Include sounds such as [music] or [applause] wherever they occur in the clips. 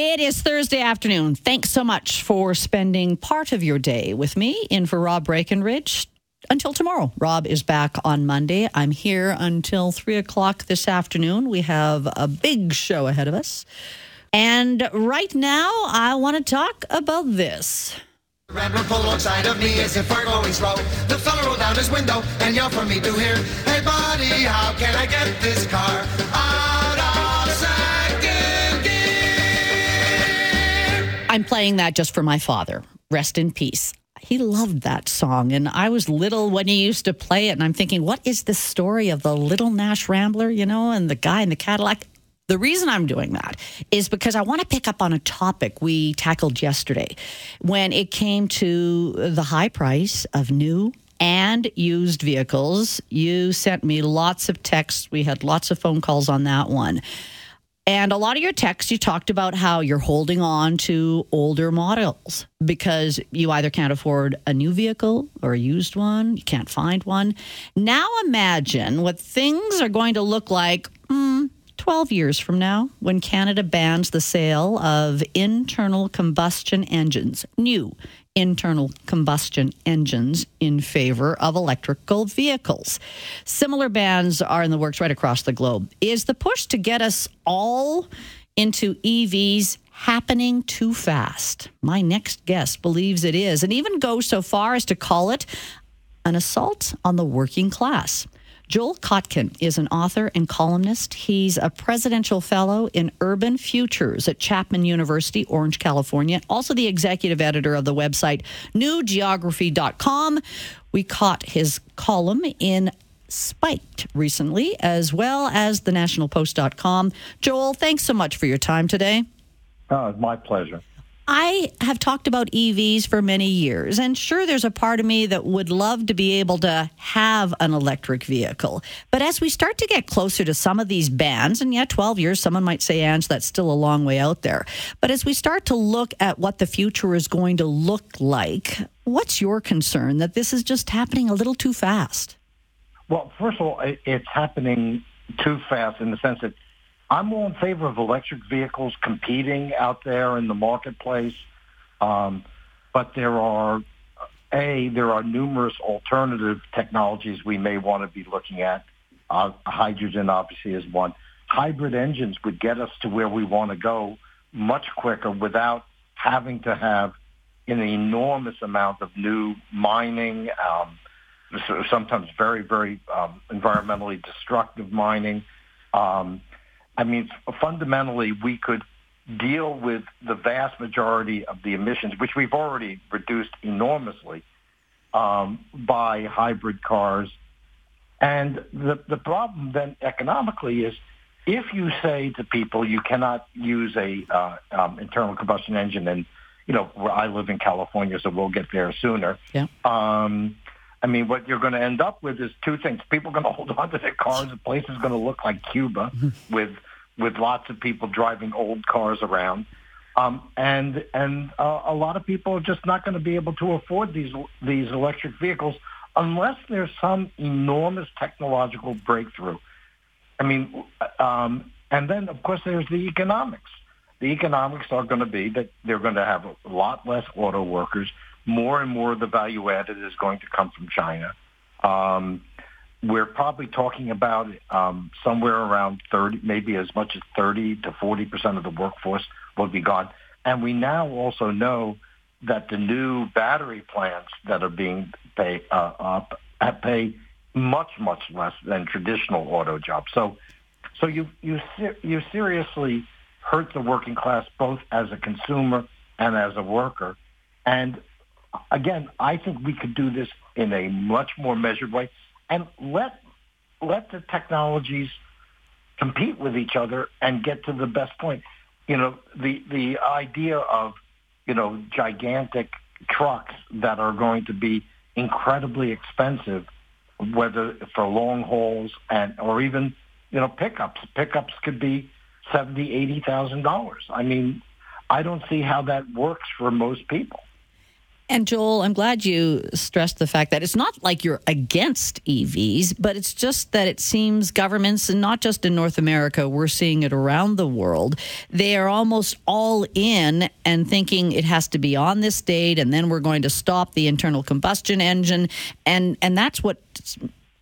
It is Thursday afternoon. Thanks so much for spending part of your day with me in for Rob Breckenridge. Until tomorrow. Rob is back on Monday. I'm here until three o'clock this afternoon. We have a big show ahead of us. And right now, I want to talk about this. Red will pull alongside of me as if we're going slow. The fella rolled down his window and yelled for me to hear, Hey buddy, how can I get this car I'm playing that just for my father. Rest in peace. He loved that song. And I was little when he used to play it. And I'm thinking, what is the story of the little Nash Rambler, you know, and the guy in the Cadillac? The reason I'm doing that is because I want to pick up on a topic we tackled yesterday when it came to the high price of new and used vehicles. You sent me lots of texts. We had lots of phone calls on that one. And a lot of your texts, you talked about how you're holding on to older models because you either can't afford a new vehicle or a used one, you can't find one. Now imagine what things are going to look like. Mm, 12 years from now, when Canada bans the sale of internal combustion engines, new internal combustion engines in favor of electrical vehicles. Similar bans are in the works right across the globe. Is the push to get us all into EVs happening too fast? My next guest believes it is, and even goes so far as to call it an assault on the working class. Joel Kotkin is an author and columnist. He's a presidential fellow in urban futures at Chapman University, Orange, California. Also, the executive editor of the website newgeography.com. We caught his column in Spiked recently, as well as the nationalpost.com. Joel, thanks so much for your time today. Oh, my pleasure. I have talked about EVs for many years, and sure, there's a part of me that would love to be able to have an electric vehicle. But as we start to get closer to some of these bans, and yeah, 12 years, someone might say, Ange, that's still a long way out there. But as we start to look at what the future is going to look like, what's your concern that this is just happening a little too fast? Well, first of all, it's happening too fast in the sense that I'm all in favor of electric vehicles competing out there in the marketplace. Um, but there are, A, there are numerous alternative technologies we may want to be looking at. Uh, hydrogen obviously is one. Hybrid engines would get us to where we want to go much quicker without having to have an enormous amount of new mining, um, sometimes very, very um, environmentally destructive mining. Um, I mean, fundamentally, we could deal with the vast majority of the emissions, which we've already reduced enormously um, by hybrid cars. And the, the problem then economically is if you say to people you cannot use a uh, um, internal combustion engine, and you know where I live in California, so we'll get there sooner. Yeah. Um, I mean, what you're going to end up with is two things: people are going [laughs] to hold on to their cars. The place is going to look like Cuba with with lots of people driving old cars around. Um, and and uh, a lot of people are just not going to be able to afford these these electric vehicles unless there's some enormous technological breakthrough. I mean, um, and then of course there's the economics. The economics are going to be that they're going to have a lot less auto workers. More and more of the value added is going to come from China. Um, we're probably talking about um, somewhere around 30, maybe as much as 30 to 40 percent of the workforce will be gone. And we now also know that the new battery plants that are being pay uh, up pay much much less than traditional auto jobs. So, so you you you seriously hurt the working class both as a consumer and as a worker. And again, I think we could do this in a much more measured way and let let the technologies compete with each other and get to the best point. You know, the the idea of you know gigantic trucks that are going to be incredibly expensive, whether for long hauls and or even you know pickups. Pickups could be seventy, eighty thousand dollars. I mean, I don't see how that works for most people. And Joel, I'm glad you stressed the fact that it's not like you're against EVs, but it's just that it seems governments, and not just in North America, we're seeing it around the world, they are almost all in and thinking it has to be on this date, and then we're going to stop the internal combustion engine. And, and that's what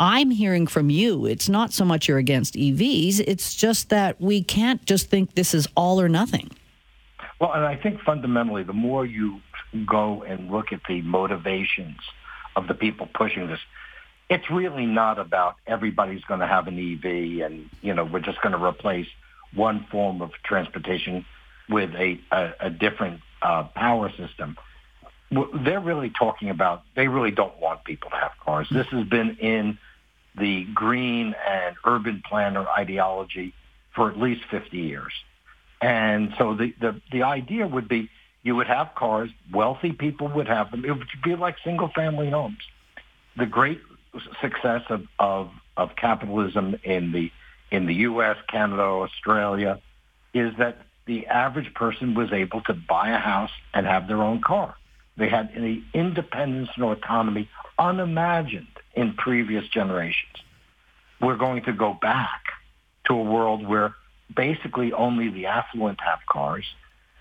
I'm hearing from you. It's not so much you're against EVs, it's just that we can't just think this is all or nothing. Well, and I think fundamentally, the more you go and look at the motivations of the people pushing this, it's really not about everybody's going to have an EV and, you know, we're just going to replace one form of transportation with a, a, a different uh, power system. They're really talking about, they really don't want people to have cars. This has been in the green and urban planner ideology for at least 50 years. And so the, the, the idea would be you would have cars, wealthy people would have them. It would be like single family homes. The great success of, of, of capitalism in the, in the U.S., Canada, Australia is that the average person was able to buy a house and have their own car. They had an independence and autonomy unimagined in previous generations. We're going to go back to a world where basically only the affluent have cars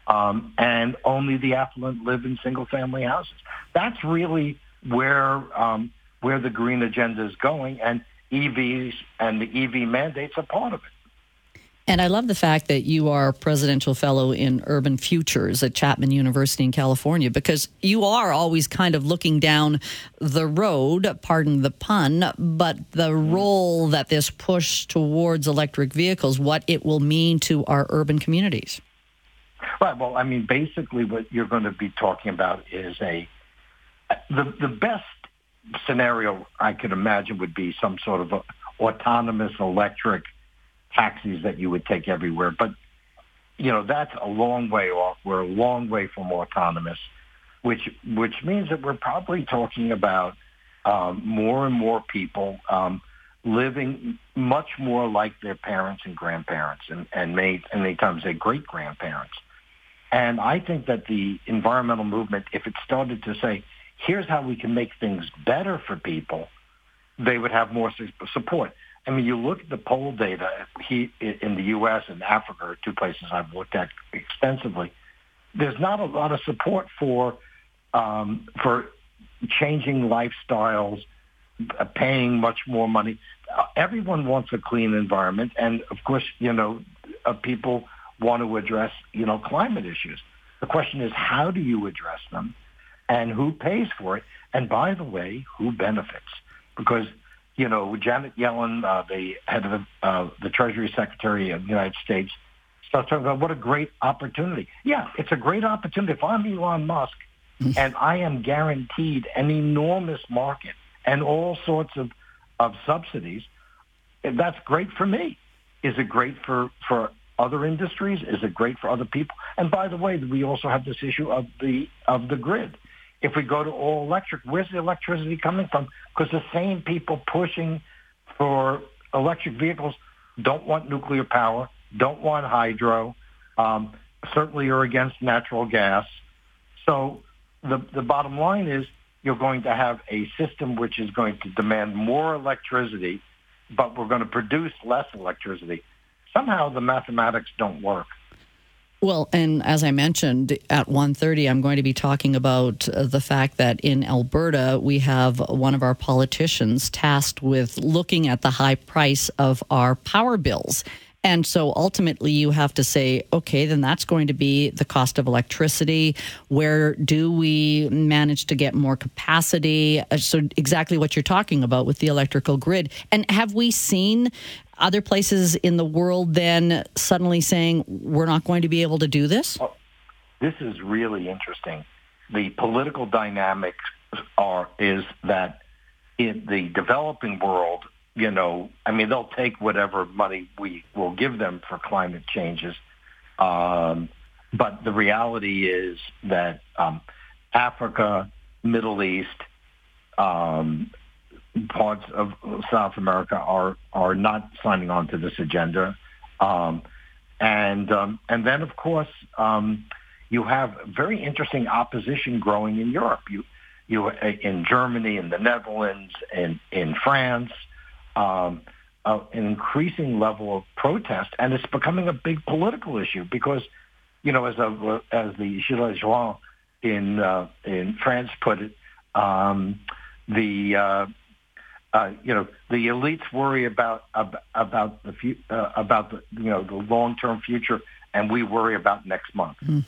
um, and only the affluent live in single-family houses. That's really where um, where the green agenda is going, and EVs and the EV mandates are part of it. And I love the fact that you are presidential fellow in urban futures at Chapman University in California because you are always kind of looking down the road, pardon the pun, but the role that this push towards electric vehicles, what it will mean to our urban communities. Right. Well, I mean, basically, what you're going to be talking about is a the the best scenario I could imagine would be some sort of a autonomous electric taxis that you would take everywhere. But you know, that's a long way off. We're a long way from autonomous, which which means that we're probably talking about um, more and more people um, living much more like their parents and grandparents, and and many and many times their great grandparents. And I think that the environmental movement, if it started to say, here's how we can make things better for people, they would have more support. I mean, you look at the poll data in the U.S. and Africa are two places I've looked at extensively. There's not a lot of support for um, for changing lifestyles, uh, paying much more money. Uh, everyone wants a clean environment, and of course, you know, uh, people want to address, you know, climate issues. The question is, how do you address them, and who pays for it? And by the way, who benefits? Because you know, Janet Yellen, uh, the head of the, uh, the Treasury Secretary of the United States, starts talking about what a great opportunity. Yeah, it's a great opportunity. If I'm Elon Musk mm-hmm. and I am guaranteed an enormous market and all sorts of, of subsidies, that's great for me. Is it great for, for other industries? Is it great for other people? And by the way, we also have this issue of the of the grid. If we go to all electric, where's the electricity coming from? Because the same people pushing for electric vehicles don't want nuclear power, don't want hydro, um, certainly are against natural gas. So the, the bottom line is you're going to have a system which is going to demand more electricity, but we're going to produce less electricity. Somehow the mathematics don't work. Well, and as I mentioned at 1:30 I'm going to be talking about uh, the fact that in Alberta we have one of our politicians tasked with looking at the high price of our power bills. And so ultimately, you have to say, okay, then that's going to be the cost of electricity. Where do we manage to get more capacity? Uh, so, exactly what you're talking about with the electrical grid. And have we seen other places in the world then suddenly saying we're not going to be able to do this? Oh, this is really interesting. The political dynamics are is that in the developing world, you know, I mean, they'll take whatever money we will give them for climate changes. Um, but the reality is that um, Africa, Middle East, um, parts of South America are are not signing on to this agenda, um, and um, and then of course um, you have very interesting opposition growing in Europe. You, you in Germany, in the Netherlands, and in France, um, uh, an increasing level of protest, and it's becoming a big political issue because, you know, as a, as the Gilets jaunes in uh, in France put it, um, the uh, uh, you know the elites worry about about, about the fu- uh, about the you know the long term future, and we worry about next month. Mm.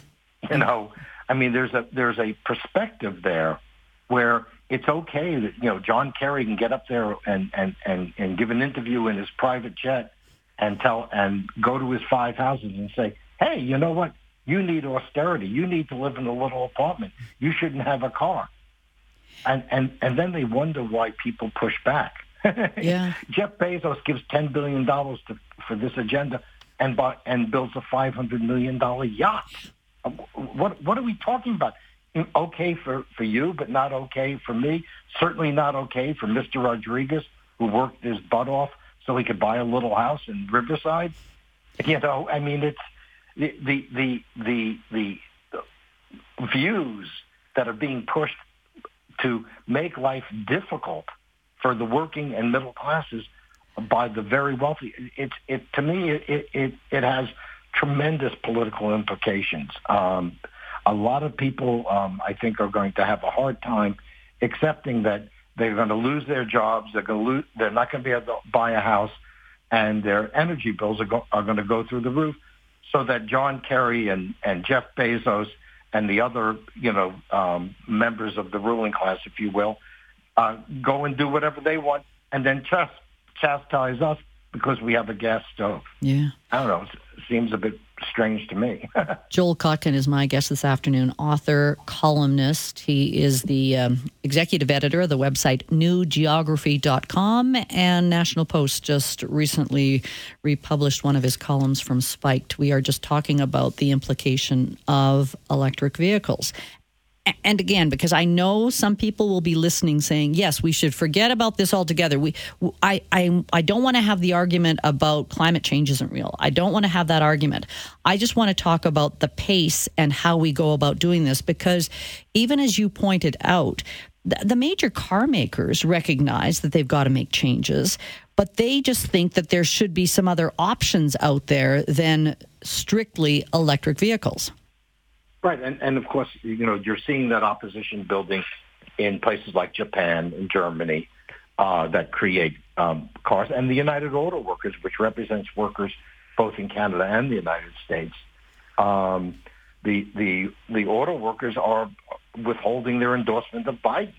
You know, I mean, there's a there's a perspective there where it's okay that you know John Kerry can get up there and and and and give an interview in his private jet and tell and go to his five houses and say, hey, you know what? You need austerity. You need to live in a little apartment. You shouldn't have a car. And and and then they wonder why people push back. [laughs] yeah. Jeff Bezos gives ten billion dollars to for this agenda and buy, and builds a five hundred million dollar yacht. Uh, what what are we talking about? Okay for for you, but not okay for me. Certainly not okay for Mr. Rodriguez, who worked his butt off so he could buy a little house in Riverside. You know, I mean, it's the the the the, the views that are being pushed to make life difficult for the working and middle classes by the very wealthy. It, it to me, it, it, it has tremendous political implications. Um, a lot of people, um, I think, are going to have a hard time accepting that they're going to lose their jobs. They're going to lose. They're not going to be able to buy a house, and their energy bills are, go, are going to go through the roof. So that John Kerry and, and Jeff Bezos and the other, you know, um, members of the ruling class, if you will, uh, go and do whatever they want, and then just chastise us because we have a gas stove. Yeah, I don't know. Seems a bit strange to me. [laughs] Joel Kotkin is my guest this afternoon, author, columnist. He is the um, executive editor of the website newgeography.com, and National Post just recently republished one of his columns from Spiked. We are just talking about the implication of electric vehicles and again because i know some people will be listening saying yes we should forget about this altogether. We i i, I don't want to have the argument about climate change isn't real. I don't want to have that argument. I just want to talk about the pace and how we go about doing this because even as you pointed out the major car makers recognize that they've got to make changes but they just think that there should be some other options out there than strictly electric vehicles Right, and and of course, you know, you're seeing that opposition building in places like Japan and Germany uh, that create um, cars, and the United Auto Workers, which represents workers both in Canada and the United States. Um, the the the auto workers are withholding their endorsement of Biden.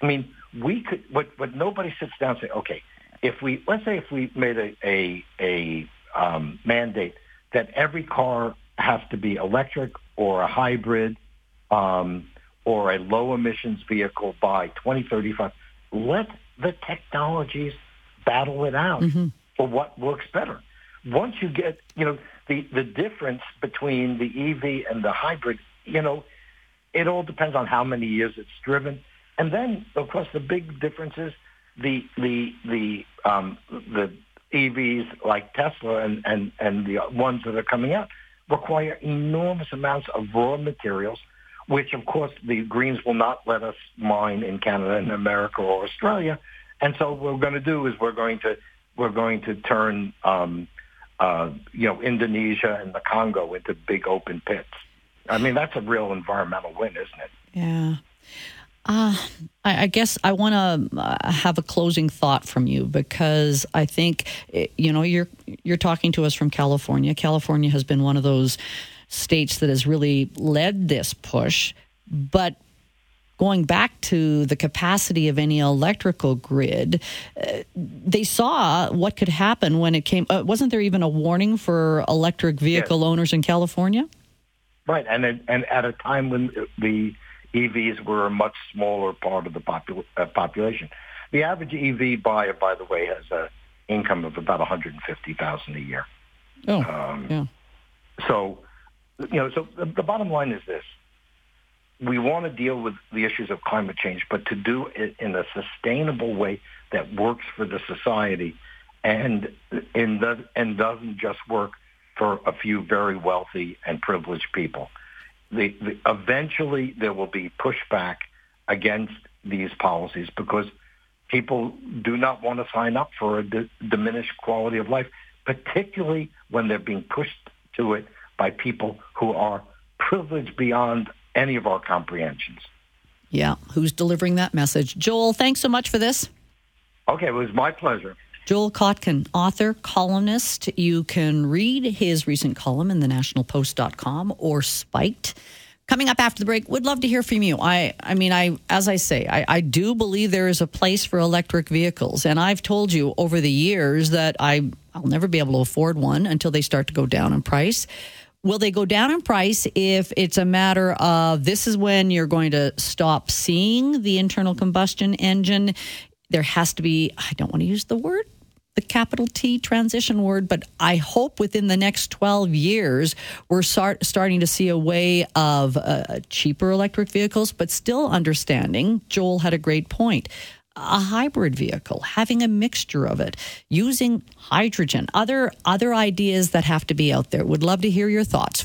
I mean, we could. What what nobody sits down and say, okay, if we let's say if we made a a, a um, mandate that every car has to be electric or a hybrid um, or a low emissions vehicle by 2035. Let the technologies battle it out mm-hmm. for what works better. Once you get, you know, the, the difference between the EV and the hybrid, you know, it all depends on how many years it's driven. And then, of course, the big difference is the the the um, the EVs like Tesla and, and, and the ones that are coming out require enormous amounts of raw materials, which of course the Greens will not let us mine in Canada and America or Australia. And so what we're going to do is we're going to we're going to turn um, uh, you know Indonesia and the Congo into big open pits. I mean that's a real environmental win, isn't it? Yeah. Uh, I, I guess I want to uh, have a closing thought from you because I think eh, you know you're you're talking to us from California. California has been one of those states that has really led this push, but going back to the capacity of any electrical grid, uh, they saw what could happen when it came. Uh, wasn't there even a warning for electric vehicle yes. owners in California? Right, and and at a time when the EVs were a much smaller part of the popul- uh, population. The average EV buyer, by the way, has an income of about 150000 a year. Oh, um, yeah. So, you know, so the, the bottom line is this. We want to deal with the issues of climate change, but to do it in a sustainable way that works for the society and, in the, and doesn't just work for a few very wealthy and privileged people the, the eventually there will be pushback against these policies because people do not want to sign up for a d- diminished quality of life, particularly when they're being pushed to it by people who are privileged beyond any of our comprehensions. Yeah, who's delivering that message? Joel, thanks so much for this. Okay, it was my pleasure. Joel Kotkin, author, columnist. You can read his recent column in thenationalpost.com or Spiked. Coming up after the break, would love to hear from you. I, I mean, I, as I say, I, I do believe there is a place for electric vehicles, and I've told you over the years that I, I'll never be able to afford one until they start to go down in price. Will they go down in price if it's a matter of this is when you're going to stop seeing the internal combustion engine? There has to be, I don't want to use the word the capital T transition word, but I hope within the next 12 years, we're start, starting to see a way of uh, cheaper electric vehicles, but still understanding. Joel had a great point. A hybrid vehicle, having a mixture of it, using hydrogen, other other ideas that have to be out there. Would love to hear your thoughts.